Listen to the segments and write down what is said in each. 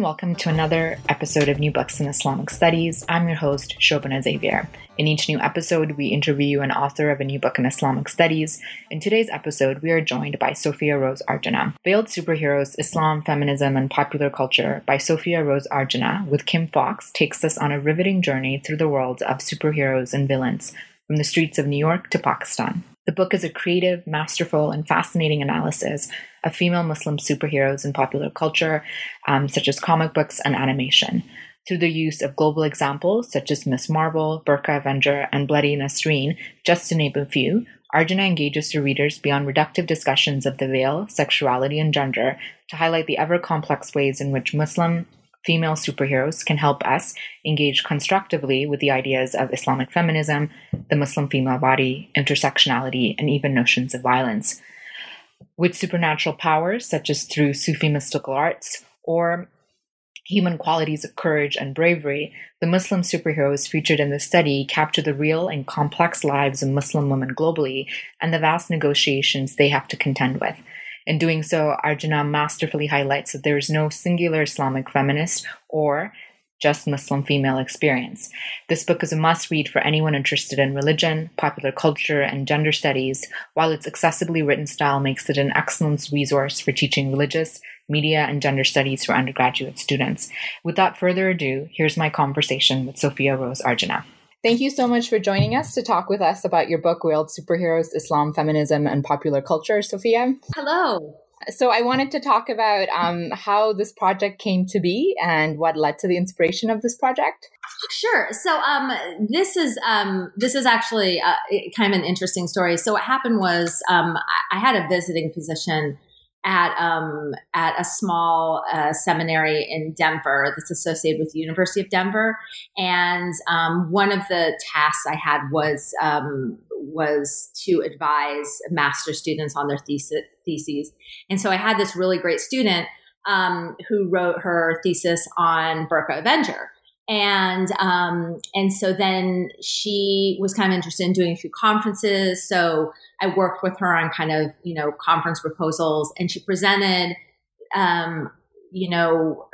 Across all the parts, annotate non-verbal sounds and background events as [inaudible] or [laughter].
And welcome to another episode of New Books in Islamic Studies. I'm your host, Shobhana Xavier. In each new episode, we interview an author of a new book in Islamic Studies. In today's episode, we are joined by Sophia Rose Arjana. Veiled Superheroes, Islam, Feminism, and Popular Culture by Sophia Rose Arjana with Kim Fox takes us on a riveting journey through the world of superheroes and villains, from the streets of New York to Pakistan. The book is a creative, masterful, and fascinating analysis of female Muslim superheroes in popular culture, um, such as comic books and animation. Through the use of global examples such as Miss Marvel, Burqa Avenger, and Bloody Nasreen, just to name a few, Arjana engages her readers beyond reductive discussions of the veil, sexuality, and gender to highlight the ever complex ways in which Muslim female superheroes can help us engage constructively with the ideas of Islamic feminism, the Muslim female body, intersectionality, and even notions of violence. With supernatural powers, such as through Sufi mystical arts or human qualities of courage and bravery, the Muslim superheroes featured in the study capture the real and complex lives of Muslim women globally and the vast negotiations they have to contend with. In doing so, Arjana masterfully highlights that there is no singular Islamic feminist or just Muslim female experience. This book is a must read for anyone interested in religion, popular culture, and gender studies, while its accessibly written style makes it an excellent resource for teaching religious, media, and gender studies for undergraduate students. Without further ado, here's my conversation with Sophia Rose Arjana. Thank you so much for joining us to talk with us about your book, Veiled Superheroes Islam, Feminism, and Popular Culture, Sophia. Hello. So, I wanted to talk about um, how this project came to be and what led to the inspiration of this project. Sure. So, um, this is um, this is actually uh, kind of an interesting story. So, what happened was um, I, I had a visiting position at um, at a small uh, seminary in Denver that's associated with the University of Denver, and um, one of the tasks I had was um, was to advise master students on their thesis, theses, and so I had this really great student um, who wrote her thesis on Burqa Avenger and um, and so then she was kind of interested in doing a few conferences. So I worked with her on kind of you know conference proposals, and she presented, um, you know,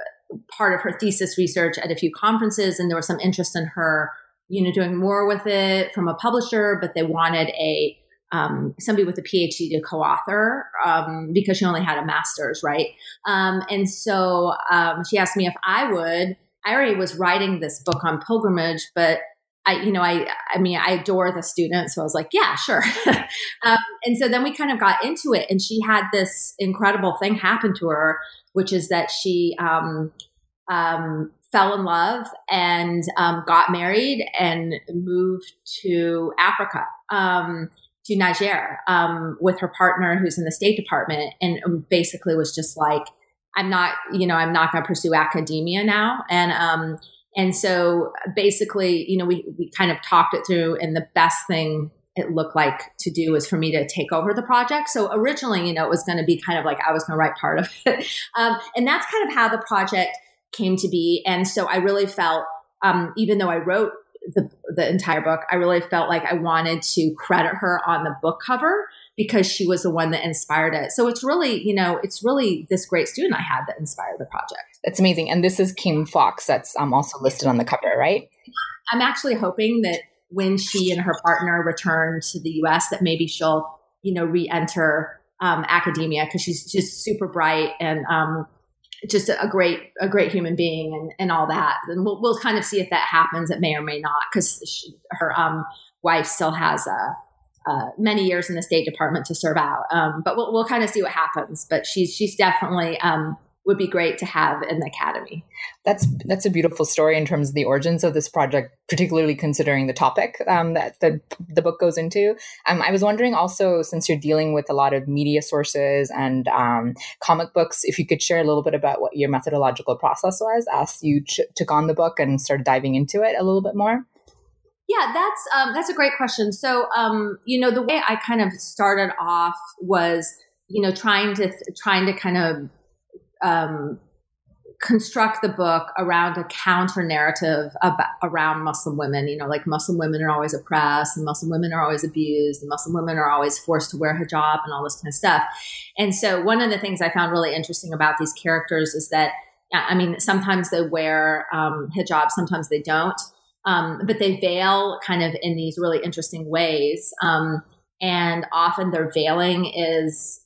part of her thesis research at a few conferences, and there was some interest in her, you know, doing more with it from a publisher, but they wanted a um, somebody with a PhD to co-author um, because she only had a master's, right? Um, and so um, she asked me if I would I already was writing this book on pilgrimage, but I, you know, I, I mean, I adore the student, so I was like, yeah, sure. [laughs] um, and so then we kind of got into it, and she had this incredible thing happen to her, which is that she um, um, fell in love and um, got married and moved to Africa, um, to Niger, um, with her partner, who's in the State Department, and basically was just like I'm not, you know, I'm not going to pursue academia now. And, um, and so basically, you know, we, we kind of talked it through and the best thing it looked like to do was for me to take over the project. So originally, you know, it was going to be kind of like I was going to write part of it. [laughs] Um, and that's kind of how the project came to be. And so I really felt, um, even though I wrote the, the entire book, I really felt like I wanted to credit her on the book cover because she was the one that inspired it. So it's really, you know, it's really this great student I had that inspired the project. That's amazing. And this is Kim Fox that's um, also listed on the cover, right? I'm actually hoping that when she and her partner return to the US, that maybe she'll, you know, re-enter um, academia because she's just super bright and um, just a great, a great human being and, and all that. And we'll, we'll kind of see if that happens. It may or may not because her um, wife still has a, uh, many years in the State Department to serve out. Um, but we'll, we'll kind of see what happens. But she's she's definitely um, would be great to have in the academy. That's that's a beautiful story in terms of the origins of this project, particularly considering the topic um, that the the book goes into. Um, I was wondering also, since you're dealing with a lot of media sources and um, comic books, if you could share a little bit about what your methodological process was as you ch- took on the book and started diving into it a little bit more. Yeah, that's um, that's a great question. So, um, you know, the way I kind of started off was, you know, trying to trying to kind of um, construct the book around a counter narrative about, around Muslim women. You know, like Muslim women are always oppressed, and Muslim women are always abused, and Muslim women are always forced to wear hijab and all this kind of stuff. And so, one of the things I found really interesting about these characters is that, I mean, sometimes they wear um, hijab, sometimes they don't, um, but they veil kind of in these really interesting ways. Um, and often their veiling is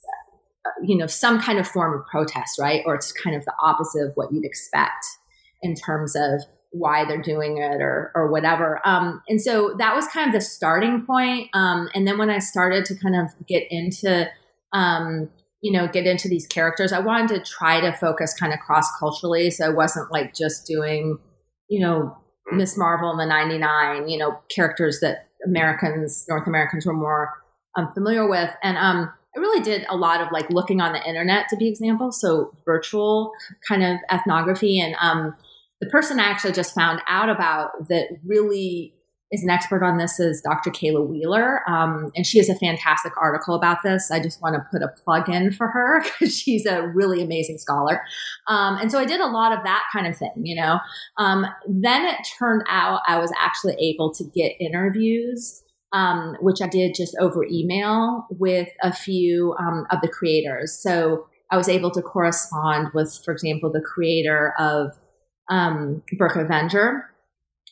you know some kind of form of protest right? Or it's kind of the opposite of what you'd expect in terms of why they're doing it or or whatever. Um, and so that was kind of the starting point. Um, and then when i started to kind of get into um, you know get into these characters i wanted to try to focus kind of cross culturally so i wasn't like just doing you know miss marvel and the 99 you know characters that americans north americans were more unfamiliar with and um I really did a lot of like looking on the internet to be example, so virtual kind of ethnography. And um, the person I actually just found out about that really is an expert on this is Dr. Kayla Wheeler, um, and she has a fantastic article about this. I just want to put a plug in for her [laughs] because she's a really amazing scholar. Um, and so I did a lot of that kind of thing, you know. Um, then it turned out I was actually able to get interviews um, which I did just over email with a few um, of the creators. So I was able to correspond with, for example, the creator of um, Avenger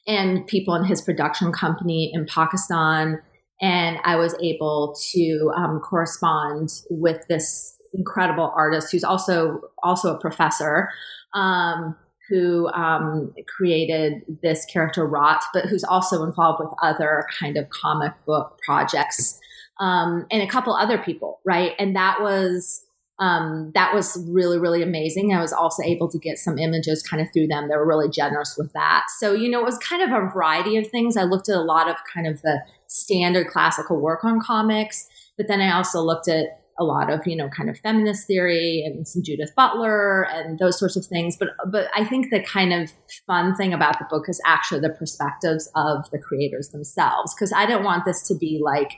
and people in his production company in Pakistan. And I was able to um, correspond with this incredible artist who's also also a professor um, who um, created this character Rot, but who's also involved with other kind of comic book projects um, and a couple other people, right? And that was um, that was really really amazing. I was also able to get some images kind of through them. They were really generous with that. So you know, it was kind of a variety of things. I looked at a lot of kind of the standard classical work on comics, but then I also looked at a lot of you know kind of feminist theory and some Judith Butler and those sorts of things. But but I think the kind of fun thing about the book is actually the perspectives of the creators themselves because I don't want this to be like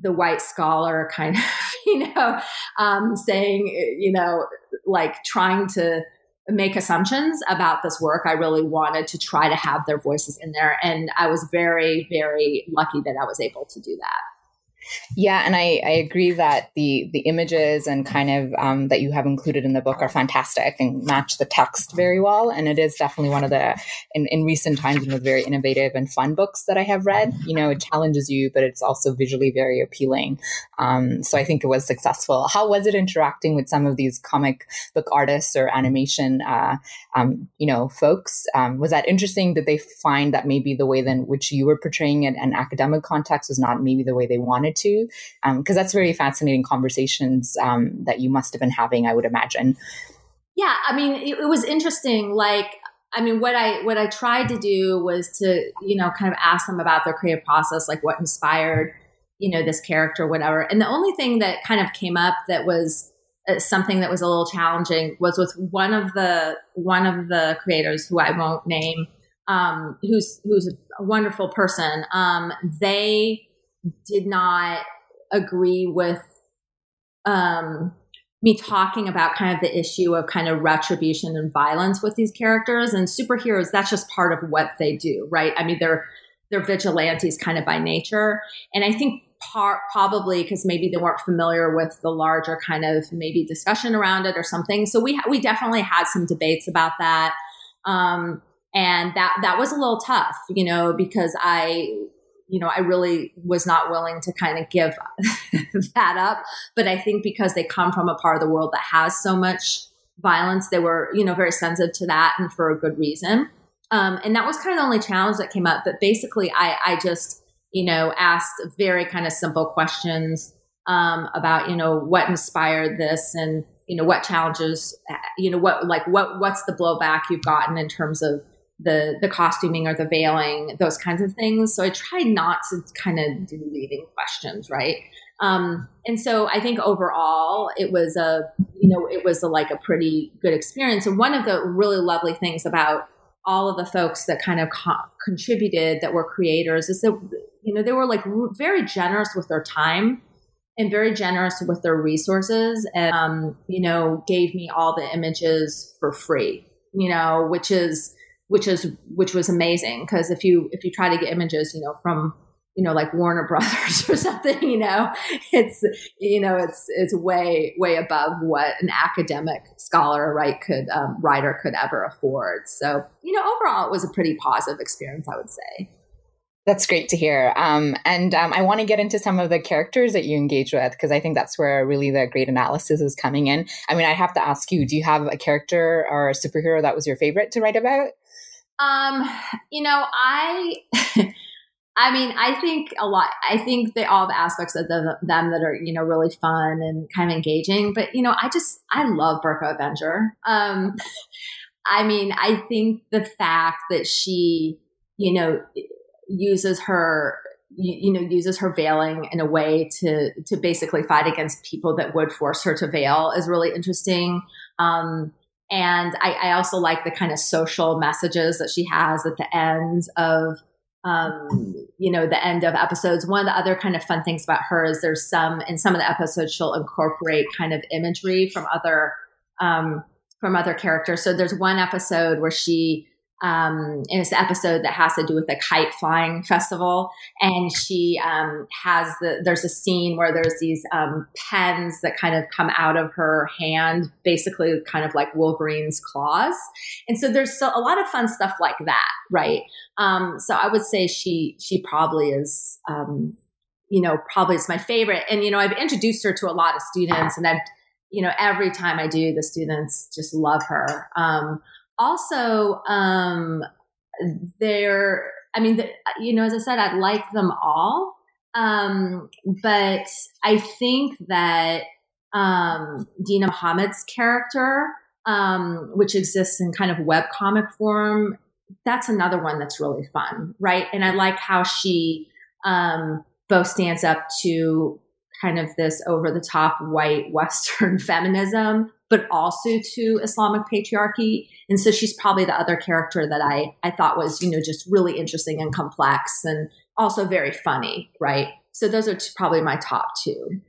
the white scholar kind [laughs] of you know um, saying you know like trying to make assumptions about this work. I really wanted to try to have their voices in there. And I was very, very lucky that I was able to do that. Yeah, and I, I agree that the the images and kind of um, that you have included in the book are fantastic and match the text very well. And it is definitely one of the in, in recent times one of the very innovative and fun books that I have read. You know, it challenges you, but it's also visually very appealing. Um, so I think it was successful. How was it interacting with some of these comic book artists or animation, uh, um, you know, folks? Um, was that interesting? Did they find that maybe the way then which you were portraying it an academic context was not maybe the way they wanted? Wanted to, because um, that's very fascinating conversations um, that you must have been having, I would imagine. Yeah, I mean, it, it was interesting. Like, I mean, what I what I tried to do was to you know kind of ask them about their creative process, like what inspired you know this character, whatever. And the only thing that kind of came up that was uh, something that was a little challenging was with one of the one of the creators who I won't name, um, who's who's a wonderful person. Um, they did not agree with um, me talking about kind of the issue of kind of retribution and violence with these characters. And superheroes that's just part of what they do right? I mean they're they're vigilantes kind of by nature. And i think part probably because maybe they weren't familiar with the larger kind of maybe discussion around it or something. So we we definitely had some debates about that. Um, and that that was a little tough you know because i you know, I really was not willing to kind of give [laughs] that up. But I think because they come from a part of the world that has so much violence, they were, you know, very sensitive to that and for a good reason. Um, and that was kind of the only challenge that came up. But basically, I, I just, you know, asked very kind of simple questions um, about, you know, what inspired this and, you know what challenges you know what like what what's the blowback you've gotten in terms of the the costuming or the veiling those kinds of things. So i try not to kind of do leading questions right? Um, and so i think overall it was a you know it was a, like a pretty good experience. And one of the really lovely things about all of the folks that kind of co- contributed that were creators is that you know they were like very generous with their time and very generous with their resources and um, you know gave me all the images for free you know which is which is which was amazing because if you if you try to get images you know from you know like warner [laughs] brothers or something you know it's you know it's it's way way above what an academic scholar right could um, writer could ever afford so you know overall it was a pretty positive experience i would say that's great to hear. Um, and um, I want to get into some of the characters that you engage with because I think that's where really the great analysis is coming in. I mean, I have to ask you: Do you have a character or a superhero that was your favorite to write about? Um, you know, I. I mean, I think a lot. I think that all the aspects of the, them that are, you know, really fun and kind of engaging. But you know, I just I love Burqa Avenger. Um, I mean, I think the fact that she, you know, uses her you, you, know uses her veiling in a way to to basically fight against people that would force her to veil is really interesting um, and I, I, also like the kind of social messages that she has at the end of um, you know the end of episodes. One of the other kind of fun things about her is there's some in some of the episodes she'll incorporate kind of imagery from other um, from other characters. So there's one episode where she um, and it's the episode that has to do with the kite flying festival. And she um, has the, there's a scene where there's these um, pens that kind of come out of her hand, basically kind of like Wolverine's claws. And so there's a lot of fun stuff like that, right? Um, so I would say she, she probably is, um, you know, probably is my favorite. And, you know, I've introduced her to a lot of students and I've, you know, every time I do, the students just love her. Um, also, um, they're, I mean, the, you know, as I said, I like them all. Um, but I think that um, Deena Mohamed's character, um, which exists in kind of web comic form, that's another one that's really fun, right? And I like how she um, both stands up to kind of this over the top white Western [laughs] feminism, but also to Islamic patriarchy. And so she's probably the other character that I, I thought was, you know, just really interesting and complex and also very funny, right? So those are probably my top two.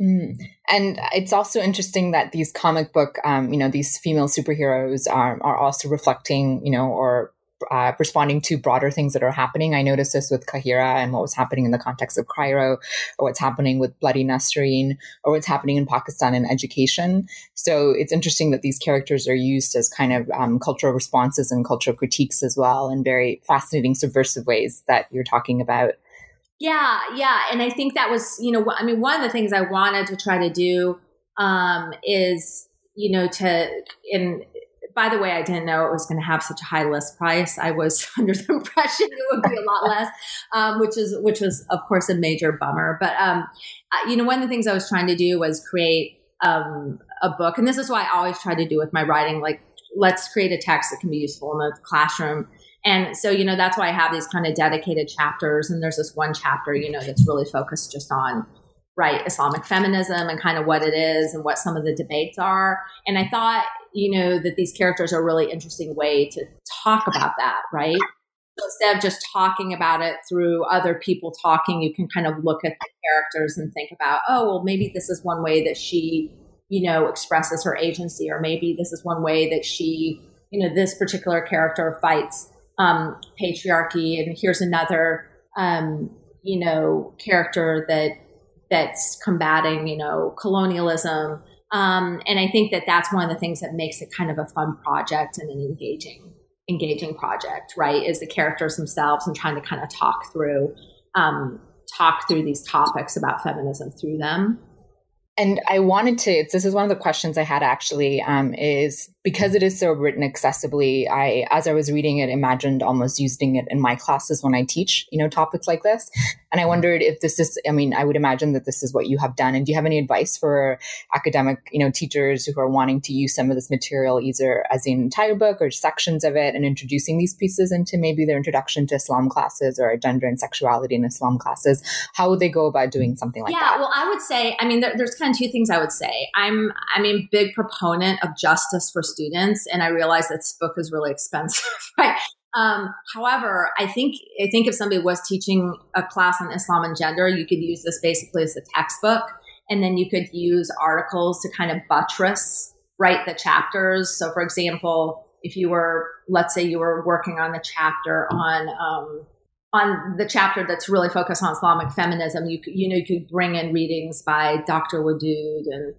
Mm. And it's also interesting that these comic book, um, you know, these female superheroes are, are also reflecting, you know, or uh, responding to broader things that are happening. I noticed this with Qahera and what was happening in the context of Cairo, or what's happening with Bloody Nasreen, or what's happening in Pakistan in education. So it's interesting that these characters are used as kind of um, cultural responses and cultural critiques as well, in very fascinating, subversive ways that you're talking about. Yeah, yeah, and I think that was, you know, I mean, one of the things I wanted to try to do um, is, you know, to in by the way, I didn't know it was going to have such a high list price. I was [laughs] under the impression it would be a lot less, um, which is which was of course a major bummer. But um, you know, one of the things I was trying to do was create um, a book, and this is why I always try to do with my writing. Like, let's create a text that can be useful in the classroom. And so, you know, that's why I have these kind of dedicated chapters. And there's this one chapter, you know, that's really focused just on right Islamic feminism and kind of what it is and what some of the debates are. And I thought you know, that these characters are a really interesting way to talk about that, right? So instead of just talking about it through other people talking, you can kind of look at the characters and think about, oh, well, maybe this is one way that she, you know, expresses her agency, or maybe this is one way that she, you know, this particular character fights um, patriarchy, and here's another, um, you know, character that that's combating, you know, colonialism um, and I think that that's one of the things that makes it kind of a fun project and an engaging, engaging project, right? Is the characters themselves and trying to kind of talk through, um, talk through these topics about feminism through them. And I wanted to, this is one of the questions I had actually, um, is because it is so written accessibly, I, as I was reading it, imagined almost using it in my classes when I teach, you know, topics like this. And I wondered if this is, I mean, I would imagine that this is what you have done. And do you have any advice for academic, you know, teachers who are wanting to use some of this material either as an entire book or sections of it and introducing these pieces into maybe their introduction to Islam classes or gender and sexuality in Islam classes? How would they go about doing something like yeah, that? Yeah, well, I would say, I mean, there, there's kind of two things I would say. I'm, I'm a big proponent of justice for students, and I realize that this book is really [laughs] expensive, right? Um, however, I think I think if somebody was teaching a class on Islam and gender, you could use this basically as a textbook, and then you could use articles to kind of buttress write the chapters. So, for example, if you were, let's say, you were working on the chapter on um, on the chapter that's really focused on Islamic feminism, you you know you could bring in readings by Dr. Wadud and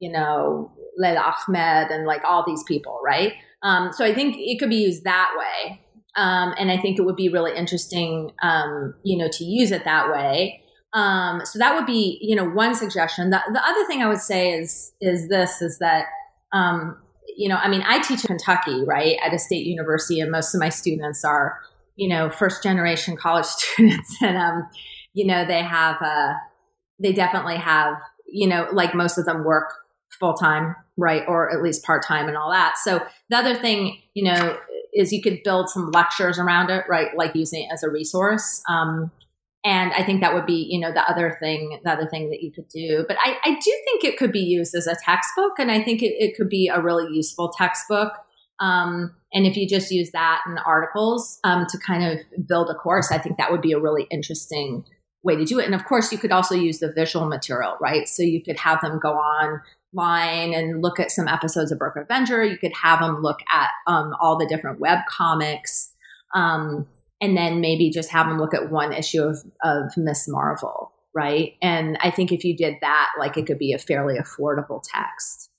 you know Leila Ahmed and like all these people, right? Um, so I think it could be used that way. Um, and I think it would be really interesting, um, you know, to use it that way. Um, so that would be, you know, one suggestion. The, the other thing I would say is is this: is that, um, you know, I mean, I teach in Kentucky, right, at a state university, and most of my students are, you know, first generation college [laughs] students, and um, you know, they have, uh, they definitely have, you know, like most of them work full time, right, or at least part time, and all that. So the other thing, you know is you could build some lectures around it, right? Like using it as a resource. Um, and I think that would be, you know, the other thing, the other thing that you could do. But I, I do think it could be used as a textbook, and I think it, it could be a really useful textbook. Um, and if you just use that in articles um, to kind of build a course, I think that would be a really interesting way to do it. And of course, you could also use the visual material, right? So you could have them go on line and look at some episodes of Burqa Avenger. You could have them look at um, all the different web comics, um, and then maybe just have them look at one issue of, of Miss Marvel, right? And I think if you did that, like it could be a fairly affordable text.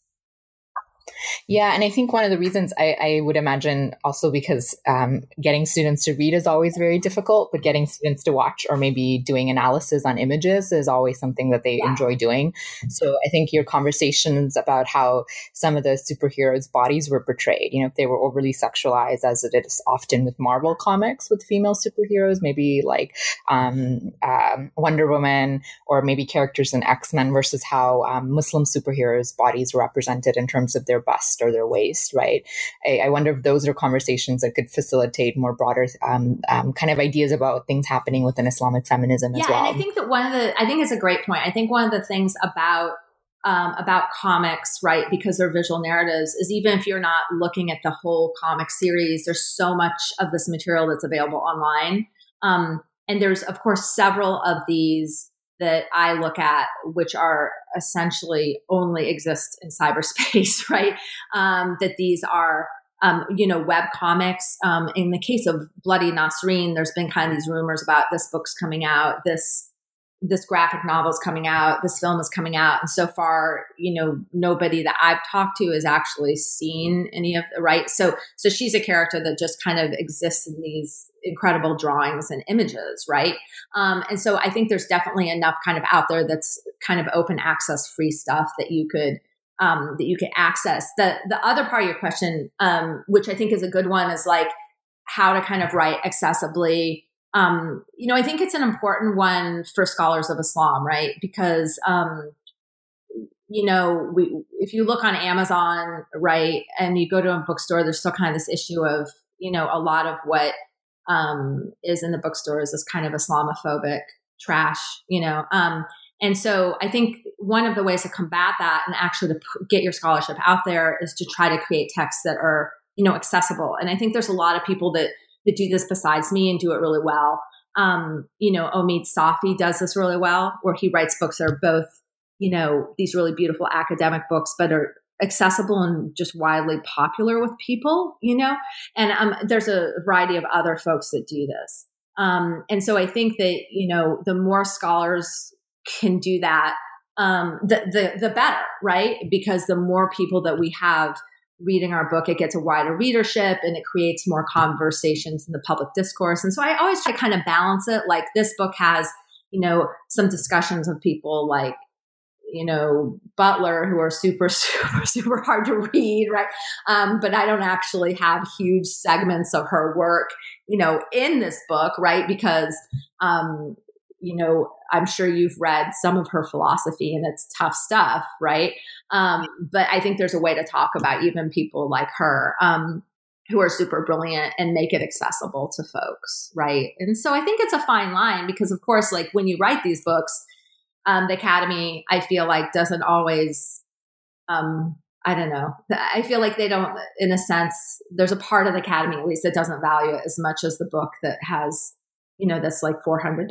Yeah, and I think one of the reasons I, I would imagine also because um, getting students to read is always very difficult, but getting students to watch or maybe doing analysis on images is always something that they yeah. enjoy doing. So I think your conversations about how some of the superheroes' bodies were portrayed, you know, if they were overly sexualized, as it is often with Marvel comics with female superheroes, maybe like um, um, Wonder Woman or maybe characters in X Men versus how um, Muslim superheroes' bodies were represented in terms of their bust or their waist, right? I, I wonder if those are conversations that could facilitate more broader um, um, kind of ideas about things happening within Islamic feminism yeah, as well. and I think that one of the, I think it's a great point. I think one of the things about um, about comics, right? Because they're visual narratives, is even if you're not looking at the whole comic series, there's so much of this material that's available online. Um, and there's, of course, several of these that I look at, which are essentially only exist in [laughs] cyberspace, right? Um, that these are, um, you know, web comics. Um, in the case of Bloody Nasreen, there's been kind of these rumors about this book's coming out, this this graphic novel is coming out, this film is coming out, and so far, you know, nobody that I've talked to has actually seen any of the right. So, so she's a character that just kind of exists in these incredible drawings and images, right? Um, and so, I think there's definitely enough kind of out there that's kind of open access, free stuff that you could um, that you could access. The the other part of your question, um, which I think is a good one, is like how to kind of write accessibly um, you know, I think it's an important one for scholars of Islam, right? Because, um, you know, we, if you look on Amazon, right, and you go to a bookstore, there's still kind of this issue of, you know, a lot of what um, is in the bookstores is kind of Islamophobic trash, you know. Um, and so I think one of the ways to combat that and actually to get your scholarship out there is to try to create texts that are, you know, accessible. And I think there's a lot of people that that do this besides me and do it really well. Um, you know, Omid Safi does this really well, where he writes books that are both, you know, these really beautiful academic books, but are accessible and just widely popular with people, you know? And um, there's a variety of other folks that do this. Um, and so I think that, you know, the more scholars can do that, um, the, the, the better, right? Because the more people that we have reading our book, it gets a wider readership and it creates more conversations in the public discourse. And so I always try to kind of balance it. Like this book has, you know, some discussions of people like, you know, Butler who are super, [laughs] super, super hard to read, right? Um, but I don't actually have huge segments of her work, you know, in this book, right? Because, um, you know, I'm sure you've read some of her philosophy and it's tough stuff, right? Um, but I think there's a way to talk about even people like her. Um, who are super brilliant and make it accessible to folks, right? And so I think it's a fine line because, of course, like when you write these books, um, the Academy, I feel like, doesn't always, um, I don't know. I feel like they don't, in a sense, there's a part of the Academy, at least, that doesn't value it as much as the book that has, you know, that's like $400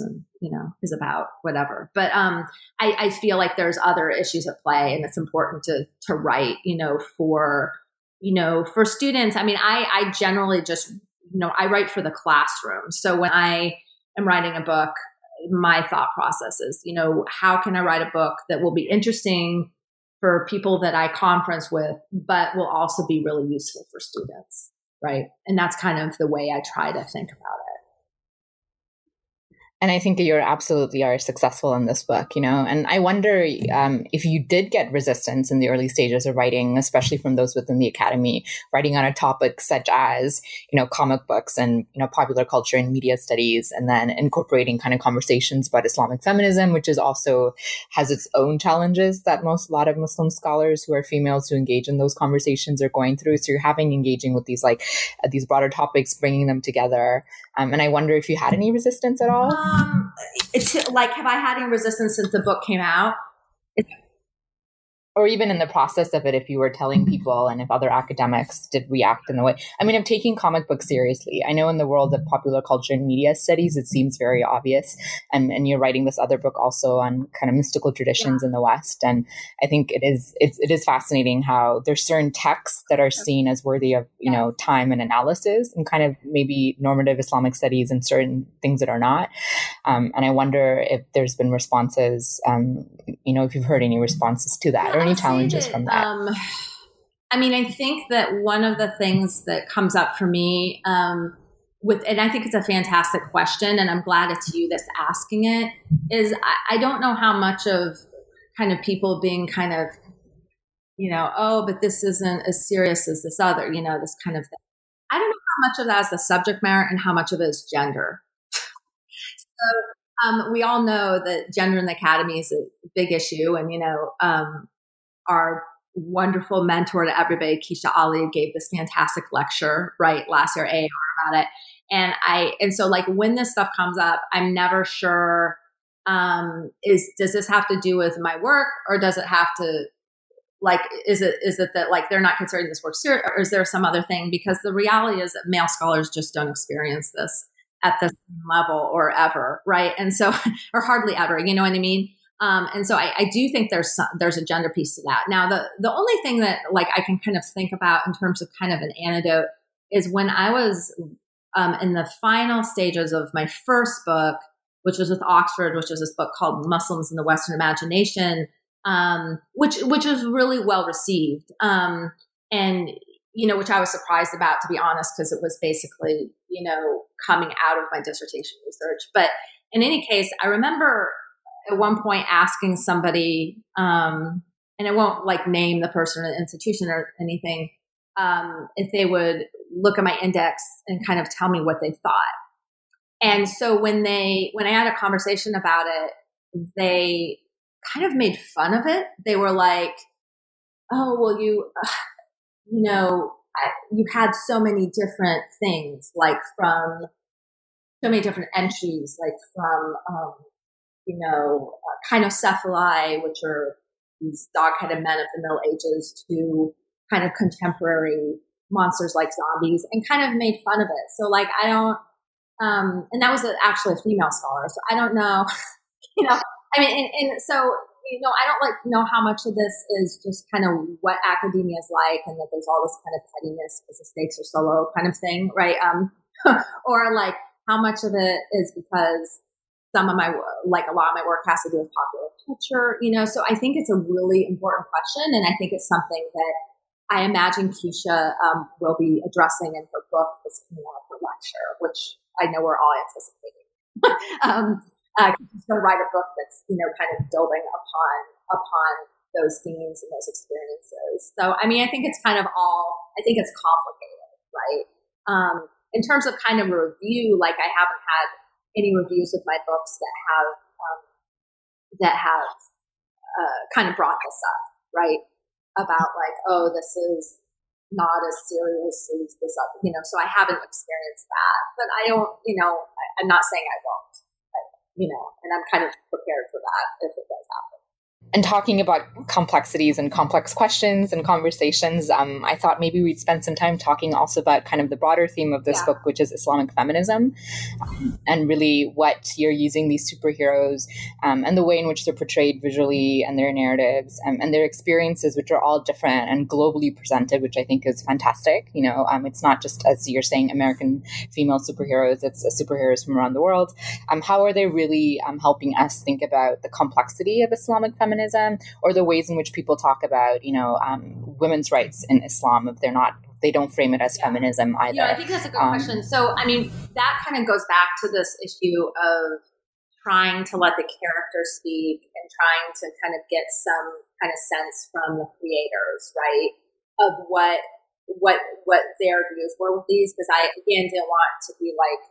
and, you know, is about whatever. But um, I, I feel like there's other issues at play and it's important to, to write, you know, for, you know, for students. I mean, I, I generally just, you know, I write for the classroom. So when I am writing a book, my thought process is, you know, how can I write a book that will be interesting for people that I conference with, but will also be really useful for students, right? And that's kind of the way I try to think about it. And I think you're absolutely are successful in this book, you know. And I wonder um, if you did get resistance in the early stages of writing, especially from those within the academy, writing on a topic such as, you know, comic books and you know popular culture and media studies, and then incorporating kind of conversations about Islamic feminism, which is also has its own challenges that most a lot of Muslim scholars who are females who engage in those conversations are going through. So you're having engaging with these like uh, these broader topics, bringing them together. Um, and I wonder if you had any resistance at all. Um, it's like, have I had any resistance since the book came out? Or even in the process of it, if you were telling mm-hmm. people and if other academics did react in the way. I mean, I'm taking comic books seriously. I know in the world of popular culture and media studies, it seems very obvious. And, and you're writing this other book also on kind of mystical traditions yeah. in the West. And I think it is, it's, it is fascinating how there's certain texts that are seen as worthy of, you know, time and analysis and kind of maybe normative Islamic studies and certain things that are not. Um, and I wonder if there's been responses, um, you know, if you've heard any responses to that or any challenges that, from that? Um, I mean, I think that one of the things that comes up for me um, with, and I think it's a fantastic question, and I'm glad it's you that's asking it, is I, I don't know how much of kind of people being kind of, you know, oh, but this isn't as serious as this other, you know, this kind of thing. I don't know how much of that is the subject matter and how much of it is gender. [laughs] so um, we all know that gender in the academy is a big issue, and you know, um, our wonderful mentor to everybody, Kecia Ali, gave this fantastic lecture right last year, AR about it. And I and so like when this stuff comes up, I'm never sure um is does this have to do with my work or does it have to like is it is it that like they're not considering this work serious or is there some other thing? Because the reality is that male scholars just don't experience this at this level or ever right? And so [laughs] or hardly ever you know what i mean um, and so I, I, do think there's some, there's a gender piece to that. Now, the the only thing that like I can kind of think about in terms of kind of an antidote is when I was um, in the final stages of my first book, which was with Oxford, which was this book called Muslims in the Western Imagination, um, which which was really well received, um, and you know, which I was surprised about to be honest, because it was basically you know coming out of my dissertation research. But in any case, I remember at one point asking somebody, um, and I won't like name the person or the institution or anything, um, if they would look at my index and kind of tell me what they thought. And so when they, when I had a conversation about it, they kind of made fun of it. They were like, "Oh, well, you, uh, you know, you had so many different things, like from so many different entries, like from um, you know, uh, which are these dog-headed men of the Middle Ages, to kind of contemporary monsters like zombies, and kind of made fun of it. So, like, I don't, um, and that was actually a female scholar, so I don't know, [laughs] you know, I mean, and, and so you know, I don't like know how much of this is just kind of what academia is like, and that there's all this kind of pettiness because the stakes are so low, kind of thing, right? Um, [laughs] or like how much of it is because some of my like a lot of my work has to do with popular culture, you know. So I think it's a really important question, and I think it's something that I imagine Kecia um, will be addressing in her book that's coming out of her lecture, which I know we're all anticipating. [laughs] um, uh, she's going to write a book that's you know kind of building upon upon those themes and those experiences. So, I mean, I think it's kind of all, I think it's complicated, right? Um, in terms of kind of review, like I haven't had any reviews of my books that have, um, that have uh, kind of brought this up, right? About like, oh, this is not as serious as this other, you know, so I haven't experienced that, but I don't, you know, I, I'm not saying I won't, you know, and I'm kind of prepared for that if it does happen and talking about complexities and complex questions and conversations, um, I thought maybe we'd spend some time talking also about kind of the broader theme of this yeah. book, which is Islamic feminism, um, and really what you're using these superheroes um, and the way in which they're portrayed visually and their narratives um, and their experiences, which are all different and globally presented, which I think is fantastic. You know, um, it's not just as you're saying American female superheroes; it's uh, superheroes from around the world. Um, how are they really helping us think about the complexity of Islamic feminism? Feminism or the ways in which people talk about, you know, um, women's rights in Islam if they're not they don't frame it as yeah. feminism either. Yeah, I think that's a good um, question. So, I mean, that kind of goes back to this issue of trying to let the character speak and trying to kind of get some kind of sense from the creators, right, of what what what their views were with these. Because I again didn't want to be like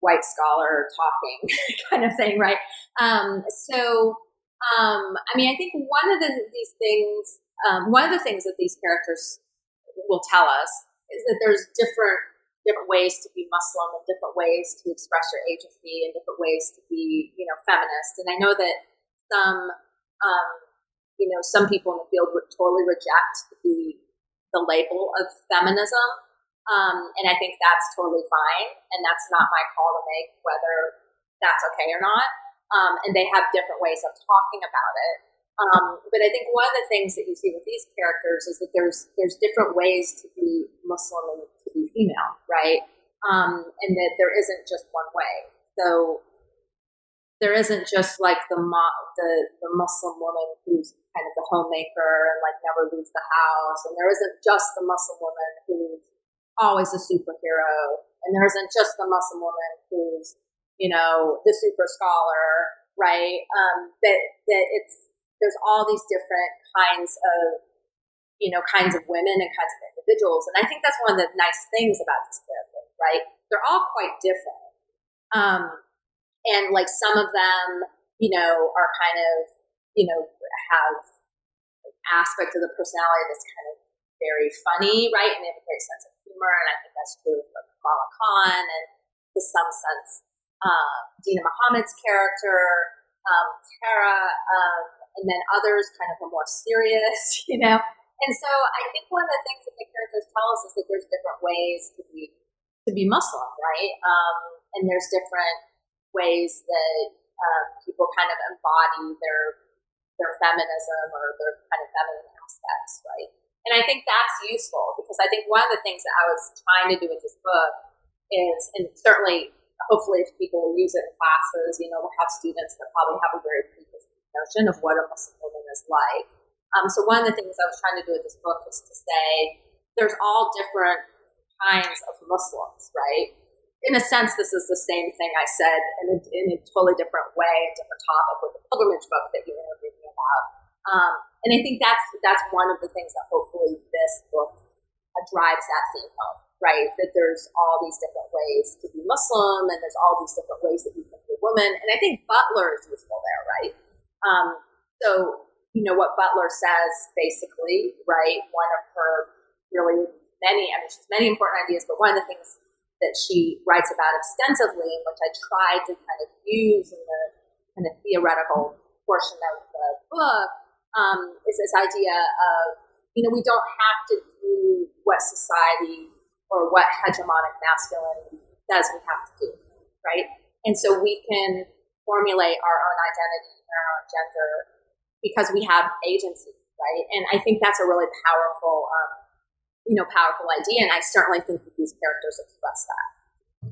white scholar talking [laughs] kind of thing, right? Um, so um, I mean, I think one of the, these things, um, one of the things that these characters will tell us is that there's different different ways to be Muslim and different ways to express your agency and different ways to be, you know, feminist. And I know that some, um, you know, some people in the field would totally reject the the label of feminism, um, and I think that's totally fine. And that's not my call to make whether that's okay or not um, and they have different ways of talking about it. Um, but I think one of the things that you see with these characters is that there's there's different ways to be Muslim and to be female, right? Um, and that there isn't just one way. So there isn't just like the mo- the the Muslim woman who's kind of the homemaker and like never leaves the house, and there isn't just the Muslim woman who's always a superhero, and there isn't just the Muslim woman who's you know, the super scholar, right? Um, that that it's there's all these different kinds of you know kinds of women and kinds of individuals, and I think that's one of the nice things about this book, right? They're all quite different, um, and like some of them, you know, are kind of you know have aspect of the personality that's kind of very funny, right? And they have a great sense of humor, and I think that's true for Kamala Khan, and to some sense, um, Deena Mohamed's character, um, Tara, um, and then others kind of are more serious, [laughs] you know. And so I think one of the things that the characters tell us is that there's different ways to be to be Muslim, right? Um, and there's different ways that um, people kind of embody their their feminism or their kind of feminine aspects, right? And I think that's useful because I think one of the things that I was trying to do with this book is, and certainly hopefully if people will use it in classes, you know, we'll have students that probably have a very preconceived notion of what a Muslim woman is like. Um, so one of the things I was trying to do with this book is to say there's all different kinds of Muslims, right? In a sense, this is the same thing I said in a, in a totally different way, a different topic with the pilgrimage book that you interviewed me about. Um, and I think that's that's one of the things that hopefully this book drives that theme home right? That there's all these different ways to be Muslim and there's all these different ways that you can be a woman. And I think Butler is useful there, right? Um, so, you know, what Butler says basically, right? One of her really many, I mean, she's many important ideas, but one of the things that she writes about extensively, which I tried to kind of use in the kind of theoretical portion of the book, um, is this idea of, you know, we don't have to do what society or what hegemonic masculinity says we have to do, right? And so we can formulate our own identity and our own gender because we have agency, right? And I think that's a really powerful, um, you know, powerful idea. And I certainly think that these characters express that.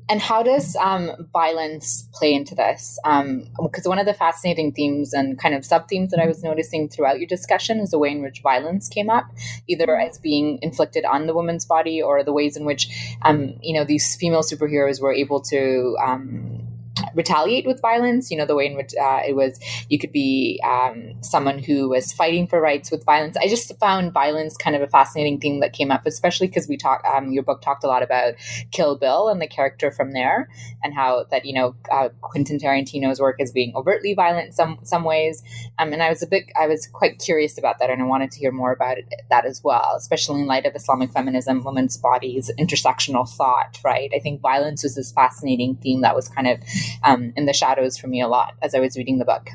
And how does um, violence play into this? Because um, one of the fascinating themes and kind of sub themes that I was noticing throughout your discussion is the way in which violence came up, either as being inflicted on the woman's body or the ways in which, um, you know, these female superheroes were able to um, retaliate with violence. You know, the way in which uh, it was, you could be um, someone who was fighting for rights with violence. I just found violence kind of a fascinating thing that came up, especially because we talked, um, your book talked a lot about Kill Bill and the character from there and how that, you know, uh, Quentin Tarantino's work is being overtly violent in some, some ways. Um, and I was a bit, I was quite curious about that and I wanted to hear more about it, that as well, especially in light of Islamic feminism, women's bodies, intersectional thought, right? I think violence was this fascinating theme that was kind of um, in the shadows for me a lot as I was reading the book.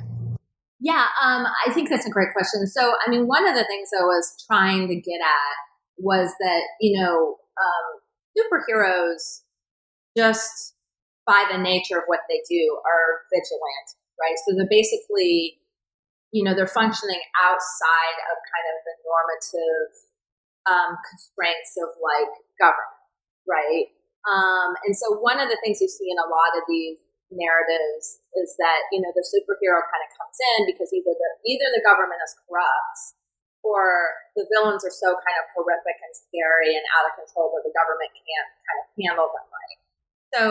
Yeah, um, I think that's a great question. So, I mean, one of the things I was trying to get at was that, you know, um, superheroes just by the nature of what they do are vigilant, right? So they're basically, you know, they're functioning outside of kind of the normative um, constraints of like government, right? Um, and so one of the things you see in a lot of these narratives is that you know the superhero kind of comes in because either the either the government is corrupt or the villains are so kind of horrific and scary and out of control that the government can't kind of handle them right. So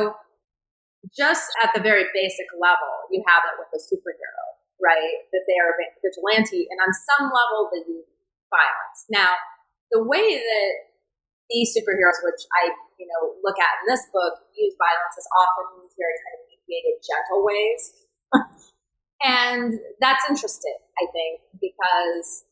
just at the very basic level, you have it with the superhero, right? That they are vigilante, and on some level, they use violence. Now, the way that these superheroes, which I you know look at in this book, use violence is often very kind of gentle ways, [laughs] and that's interesting. I think because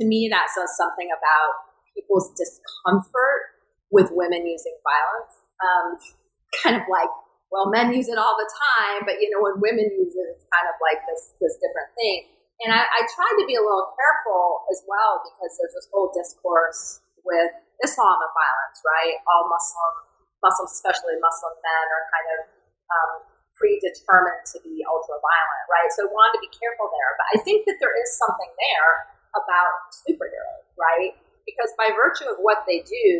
to me that says something about people's discomfort with women using violence. Um, [laughs] kind of like, well, men use it all the time, but you know when women use it, it's kind of like this this different thing. And I, I tried to be a little careful as well because there's this whole discourse with Islam and violence, right? All Muslim, Muslims, especially Muslim men, are kind of um, predetermined to be ultra violent, right? So I wanted to be careful there. But I think that there is something there about superheroes, right? Because by virtue of what they do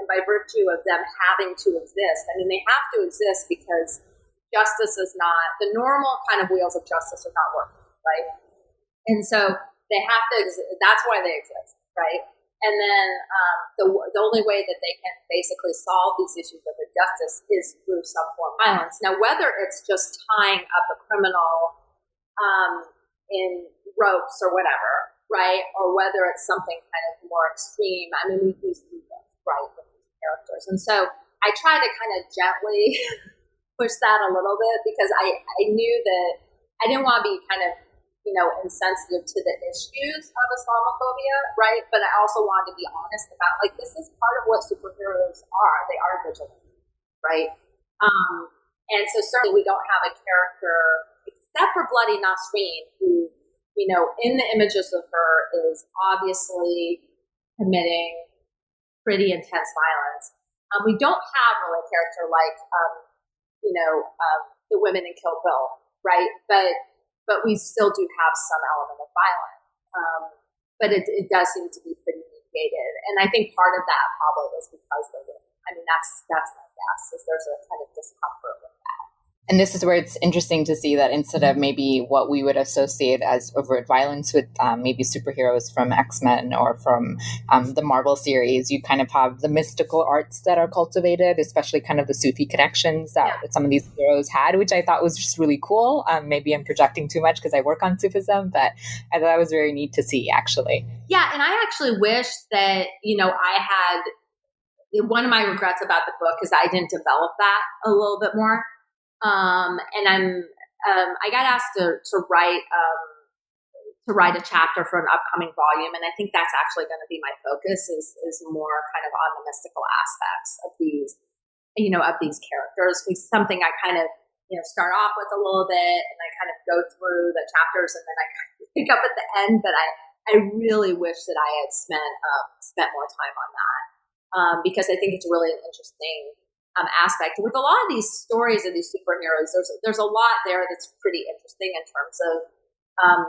and by virtue of them having to exist, I mean, they have to exist because justice is not, the normal kind of wheels of justice are not working, right? And so they have to, that's why they exist, right? And then um, the, the only way that they can basically solve these issues of injustice is through some form of violence. Now, whether it's just tying up a criminal um, in ropes or whatever, right, or whether it's something kind of more extreme. I mean, we use these right, with these characters. And so I try to kind of gently [laughs] push that a little bit because I, I knew that I didn't want to be kind of you know, insensitive to the issues of Islamophobia, right? But I also wanted to be honest about like this is part of what superheroes are. They are vigilant, right? Um, and so certainly we don't have a character except for Bloody Nasreen, who, you know, in the images of her is obviously committing pretty intense violence. Um, we don't have really a character like, um, you know, um, the women in Kill Bill, right? But but we still do have some element of violence. Um, but it, it, does seem to be pretty mediated, and I think part of that probably is because they're women. I mean, that's that's my guess. Is there's a kind of discomfort with that. And this is where it's interesting to see that instead of maybe what we would associate as overt violence with um, maybe superheroes from X Men or from um, the Marvel series, you kind of have the mystical arts that are cultivated, especially kind of the Sufi connections that yeah. some of these heroes had, which I thought was just really cool. Um, maybe I'm projecting too much because I work on Sufism, but I thought that was very neat to see actually. Yeah, and I actually wish that, you know, I had one of my regrets about the book is I didn't develop that a little bit more um, and I'm um, I got asked to to write um, to write a chapter for an upcoming volume, and I think that's actually going to be my focus is is more kind of on the mystical aspects of these you know of these characters. It's something I kind of you know start off with a little bit, and I kind of go through the chapters, and then I pick up at the end. But I I really wish that I had spent um, spent more time on that um, because I think it's really an interesting um, aspect. With a lot of these stories of these superheroes, there's there's a lot there that's pretty interesting in terms of, um,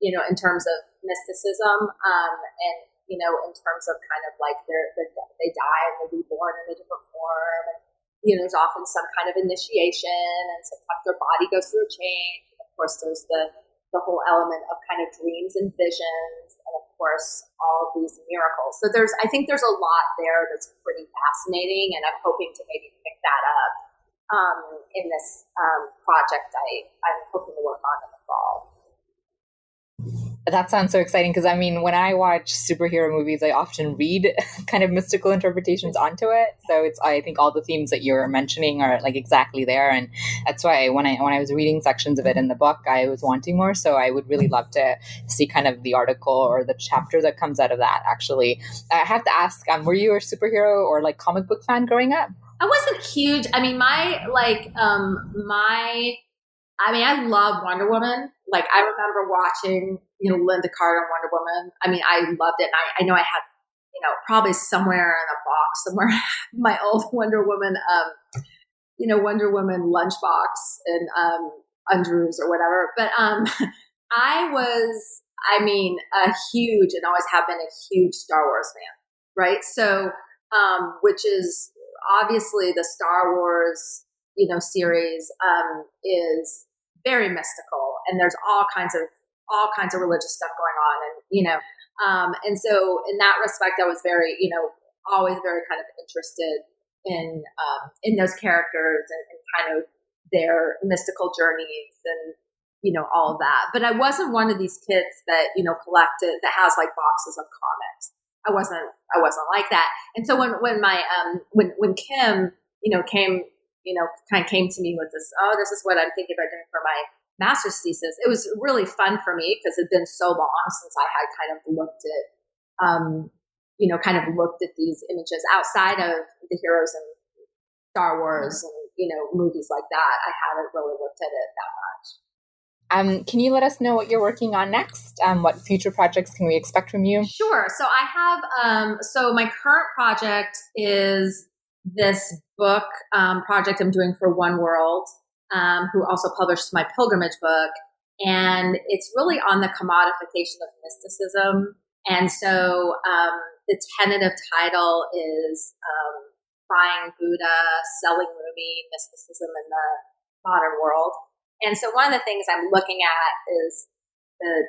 you know, in terms of mysticism, um, and you know, in terms of kind of like they're, they're, they die and they're reborn in a different form. And, you know, there's often some kind of initiation, and sometimes their body goes through a change. And of course, there's the the whole element of kind of dreams and visions, and of course, all these miracles. So there's, I think there's a lot there that's pretty fascinating, and I'm hoping to maybe pick that up um, in this um, project I, I'm hoping to work on in the fall. That sounds so exciting because I mean, when I watch superhero movies, I often read [laughs] kind of mystical interpretations onto it. So it's I think all the themes that you're mentioning are like exactly there, and that's why when I when I was reading sections of it in the book, I was wanting more. So I would really love to see kind of the article or the chapter that comes out of that. Actually, I have to ask, um, were you a superhero or like comic book fan growing up? I wasn't huge. I mean, my like um my I mean, I love Wonder Woman. Like, I remember watching, you know, Lynda Carter Wonder Woman. I mean, I loved it. And I, I know I had, you know, probably somewhere in a box [laughs] somewhere, my old Wonder Woman, um, you know, Wonder Woman lunchbox and um, Underoos or whatever. But um, [laughs] I was, I mean, a huge and always have been a huge Star Wars fan, right? So, um, which is obviously the Star Wars, you know, series um, is very mystical and there's all kinds of all kinds of religious stuff going on and you know um, and so in that respect i was very you know always very kind of interested in um, in those characters and, and kind of their mystical journeys and you know all of that. But i wasn't one of these kids that you know collected that has like boxes of comics. I wasn't i wasn't like that. And so when when my um when when kim you know came you know, kind of came to me with this, oh, this is what I'm thinking about doing for my master's thesis. It was really fun for me because it had been so long since I had kind of looked at, um, you know, kind of looked at these images outside of the heroes and Star Wars and, you know, movies like that. I haven't really looked at it that much. Um, can you let us know what you're working on next? Um, what future projects can we expect from you? Sure. So I have, um, so my current project is this book um, project I'm doing for Oneworld, um, who also published my pilgrimage book. And it's really on the commodification of mysticism. And so um, the tentative title is um, Buying Buddha, Selling Rumi, Mysticism in the Modern World. And so one of the things I'm looking at is the,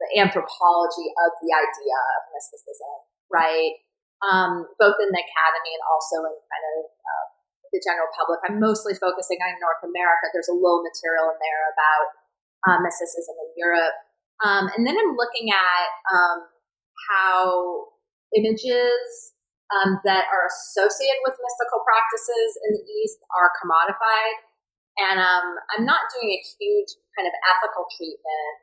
the anthropology of the idea of mysticism, right? um, both in the academy and also in kind of uh, the general public. I'm mostly focusing on North America. There's a little material in there about um, mysticism in Europe. Um, and then I'm looking at um, how images um, that are associated with mystical practices in the East are commodified. And um, I'm not doing a huge kind of ethical treatment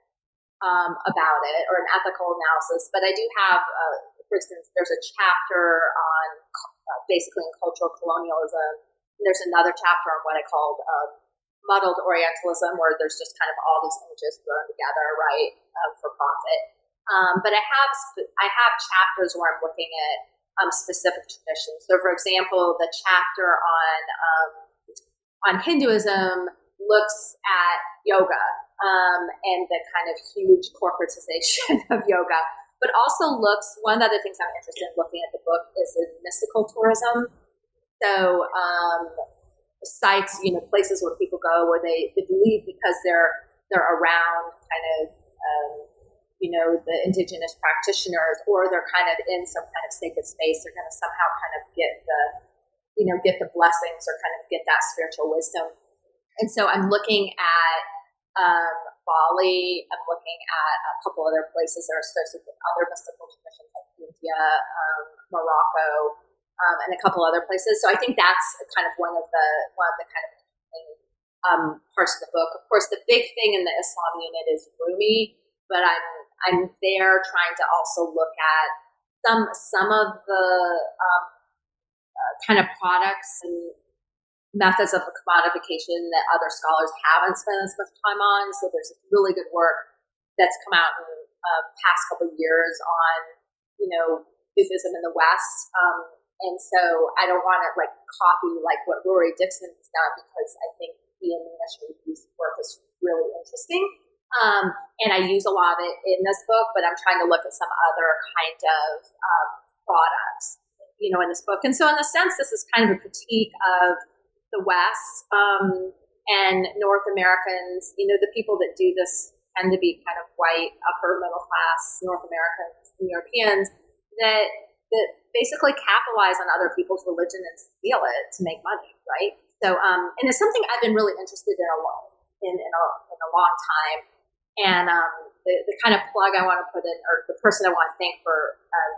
um, about it or an ethical analysis, but I do have uh, for instance, there's a chapter on uh, basically in cultural colonialism. There's another chapter on what I called um, muddled Orientalism, where there's just kind of all these images thrown together, right, uh, for profit. Um, but I have I have chapters where I'm looking at um, specific traditions. So, for example, the chapter on um, on Hinduism looks at yoga um, and the kind of huge corporatization [laughs] of yoga but also looks one of the things I'm interested in looking at the book is in mystical tourism. So um, sites, you know, places where people go where they, they believe because they're they're around kind of um, you know the indigenous practitioners or they're kind of in some kind of sacred space, they're going to somehow kind of get the you know get the blessings or kind of get that spiritual wisdom. And so I'm looking at um, Bali. I'm looking at a couple other places that are associated with other mystical traditions like India, um, Morocco, um, and a couple other places. So I think that's kind of one of the one of the kind of um, parts of the book. Of course, the big thing in the Islam unit is Rumi, but I'm I'm there trying to also look at some some of the um, uh, kind of products and methods of commodification that other scholars haven't spent as much time on. So there's really good work that's come out in uh, past couple years on, you know, Sufism in the West. Um, and so I don't want to like copy like what Rory Dickson has done because I think he and Nina work is really interesting. Um, and I use a lot of it in this book, but I'm trying to look at some other kind of um, products, you know, in this book. And so in a sense, this is kind of a critique of the West um, and North Americans, you know, the people that do this tend to be kind of white, upper middle class North Americans and Europeans that that basically capitalize on other people's religion and steal it to make money, right? So, um, and it's something I've been really interested in a long, in, in, a, in a long time. And um, the, the kind of plug I want to put in, or the person I want to thank for um,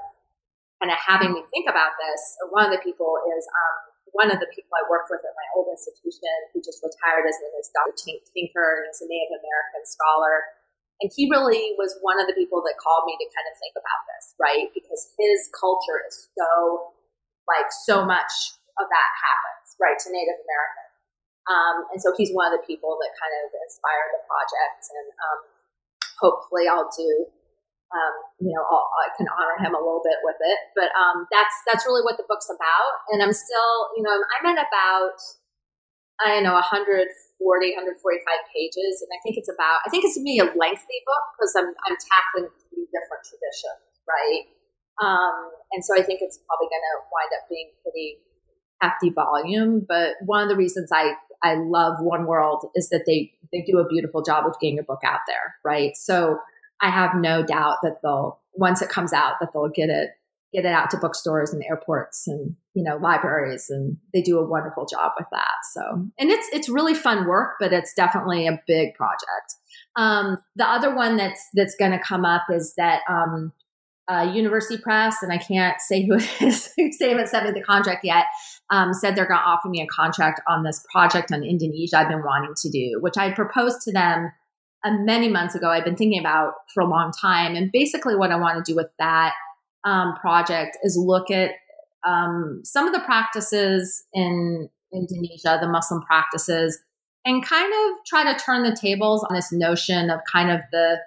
kind of having me think about this, one of the people is um, one of the people I worked with at my old institution who just retired. His name is Dr. Tinker, and he's a Native American scholar. And he really was one of the people that called me to kind of think about this, right? Because his culture is so, like, so much of that happens, right, to Native Americans. Um, and so he's one of the people that kind of inspired the project. And um, hopefully I'll do, um, you know, I'll, i can honor him a little bit with it. But um, that's that's really what the book's about. And I'm still, you know, I'm at about, I don't know, 140, 145 pages. And I think it's about, I think it's be a lengthy book because I'm, I'm tackling three different traditions, right? Um, and so I think it's probably going to wind up being pretty hefty volume. But one of the reasons I, I love Oneworld is that they, they do a beautiful job of getting a book out there, right? So I have no doubt that they'll, once it comes out, that they'll get it, get it out to bookstores and airports and, you know, libraries. And they do a wonderful job with that. So, and it's, it's really fun work, but it's definitely a big project. Um, the other one that's, that's going to come up is that, um, uh, University Press, and I can't say who [laughs] it is they haven't sent me the contract yet, um, said they're going to offer me a contract on this project on Indonesia I've been wanting to do, which I proposed to them uh, many months ago. I've been thinking about for a long time. And basically, what I want to do with that um, project is look at um, some of the practices in Indonesia, the Muslim practices, and kind of try to turn the tables on this notion of kind of the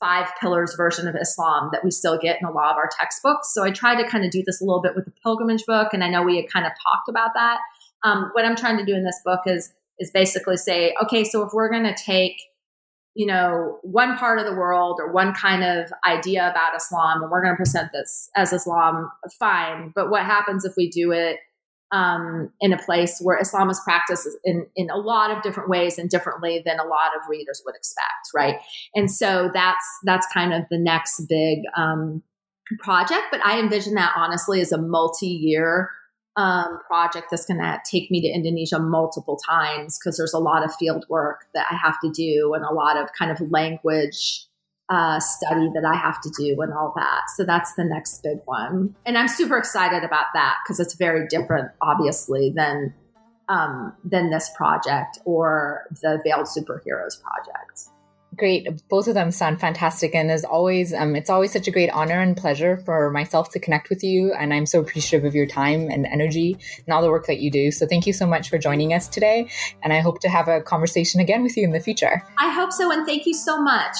five pillars version of Islam that we still get in a lot of our textbooks. So I tried to kind of do this a little bit with the pilgrimage book, and I know we had kind of talked about that. Um, what I'm trying to do in this book is is basically say, okay, so if we're going to take you know one part of the world or one kind of idea about Islam, and we're going to present this as Islam, fine. But what happens if we do it um, in a place where Islam is practiced in, in a lot of different ways and differently than a lot of readers would expect, right? And so that's that's kind of the next big um, project. But I envision that honestly as a multi-year um, project that's going to take me to Indonesia multiple times because there's a lot of field work that I have to do and a lot of kind of language uh, study that I have to do and all that. So that's the next big one. And I'm super excited about that because it's very different, obviously, than um, than this project or the Veiled Superheroes project. Great. Both of them sound fantastic. And as always, um, it's always such a great honor and pleasure for myself to connect with you. And I'm so appreciative of your time and energy and all the work that you do. So thank you so much for joining us today. And I hope to have a conversation again with you in the future. I hope so. And thank you so much.